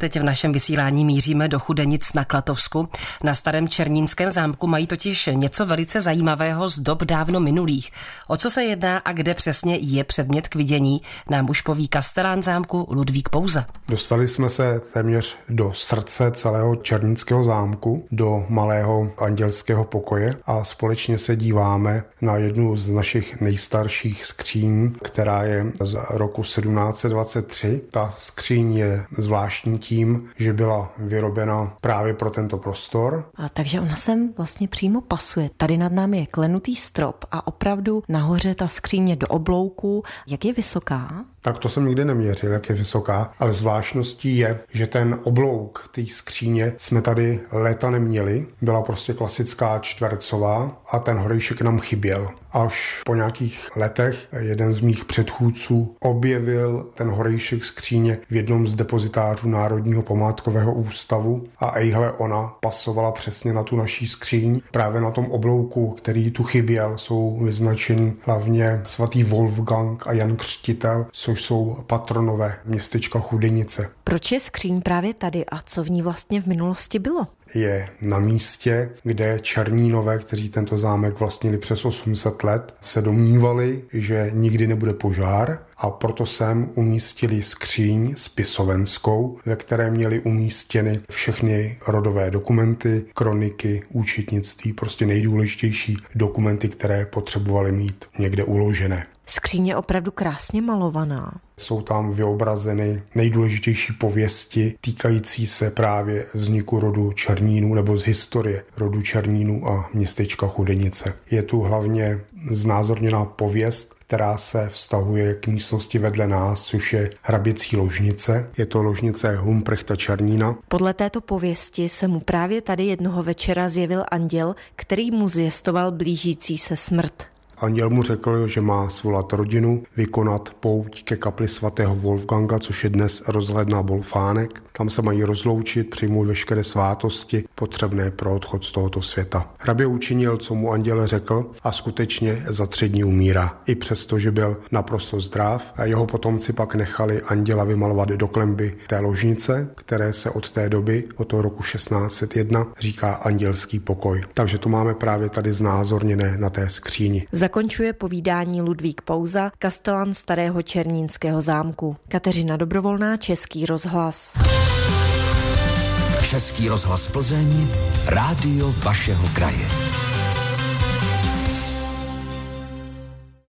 Teď v našem vysílání míříme do Chudenic na Klatovsku. Na starém Černínském zámku mají totiž něco velice zajímavého z dob dávno minulých. O co se jedná a kde přesně je předmět k vidění, nám už poví kastelán zámku Ludvík Pouza. Dostali jsme se téměř do srdce celého Černínského zámku, do malého andělského pokoje a společně se díváme na jednu z našich nejstarších skříní, která je z roku 1723. Ta skříň je zvláštní tím, že byla vyrobena právě pro tento prostor. A takže ona sem vlastně přímo pasuje. Tady nad námi je klenutý strop a opravdu nahoře ta skříně do oblouku. Jak je vysoká? Tak to jsem nikdy neměřil, jak je vysoká, ale zvláštností je, že ten oblouk té skříně jsme tady léta neměli. Byla prostě klasická čtvercová a ten horejšek nám chyběl. Až po nějakých letech jeden z mých předchůdců objevil ten horejšek skříně v jednom z depozitářů Národního památkového ústavu a ejhle ona pasovala přesně na tu naší skříň. Právě na tom oblouku, který tu chyběl, jsou vyznačeni hlavně svatý Wolfgang a Jan Křtitel, což jsou patronové městečka Chudenice. Proč je skříň právě tady a co v ní vlastně v minulosti bylo? je na místě, kde Černínové, kteří tento zámek vlastnili přes 800 let, se domnívali, že nikdy nebude požár a proto sem umístili skříň spisovenskou, ve které měli umístěny všechny rodové dokumenty, kroniky, účetnictví, prostě nejdůležitější dokumenty, které potřebovali mít někde uložené. Skříň je opravdu krásně malovaná. Jsou tam vyobrazeny nejdůležitější pověsti týkající se právě vzniku rodu Černínů nebo z historie rodu Černínů a městečka Chudenice. Je tu hlavně znázorněná pověst, která se vztahuje k místnosti vedle nás, což je hraběcí ložnice. Je to ložnice Humprechta Černína. Podle této pověsti se mu právě tady jednoho večera zjevil anděl, který mu zvěstoval blížící se smrt. Anděl mu řekl, že má svolat rodinu, vykonat pouť ke kapli svatého Wolfganga, což je dnes rozhledná Bolfánek. Tam se mají rozloučit, přijmout veškeré svátosti potřebné pro odchod z tohoto světa. Hrabě učinil, co mu anděl řekl a skutečně za tři dní umírá. I přesto, že byl naprosto zdrav a jeho potomci pak nechali anděla vymalovat do klemby té ložnice, které se od té doby, od toho roku 1601, říká andělský pokoj. Takže to máme právě tady znázorněné na té skříni. Zakončuje povídání Ludvík Pouza, kastelán starého Černínského zámku. Kateřina Dobrovolná, Český rozhlas. Český rozhlas Plzeň, rádio vašeho kraje.